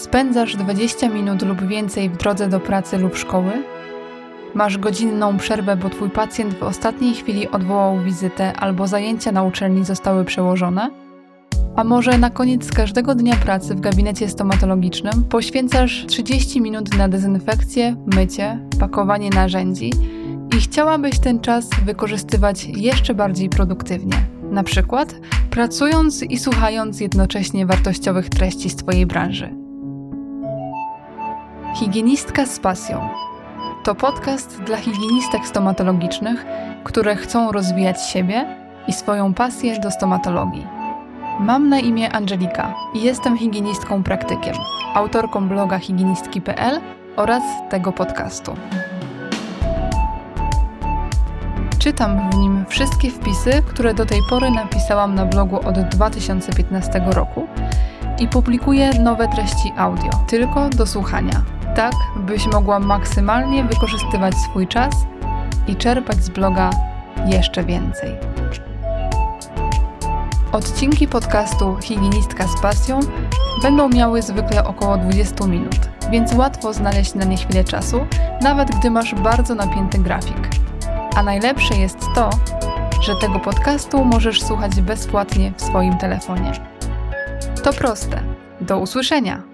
Spędzasz 20 minut lub więcej w drodze do pracy lub szkoły? Masz godzinną przerwę, bo twój pacjent w ostatniej chwili odwołał wizytę albo zajęcia na uczelni zostały przełożone? A może na koniec każdego dnia pracy w gabinecie stomatologicznym poświęcasz 30 minut na dezynfekcję, mycie, pakowanie narzędzi i chciałabyś ten czas wykorzystywać jeszcze bardziej produktywnie? Na przykład pracując i słuchając jednocześnie wartościowych treści z Twojej branży. Higienistka z pasją. To podcast dla higienistek stomatologicznych, które chcą rozwijać siebie i swoją pasję do stomatologii. Mam na imię Angelika i jestem higienistką praktykiem, autorką bloga higienistki.pl oraz tego podcastu. Czytam w nim wszystkie wpisy, które do tej pory napisałam na blogu od 2015 roku i publikuję nowe treści audio, tylko do słuchania, tak byś mogła maksymalnie wykorzystywać swój czas i czerpać z bloga jeszcze więcej. Odcinki podcastu Higienistka z pasją będą miały zwykle około 20 minut, więc łatwo znaleźć na nie chwilę czasu, nawet gdy masz bardzo napięty grafik. A najlepsze jest to, że tego podcastu możesz słuchać bezpłatnie w swoim telefonie. To proste. Do usłyszenia!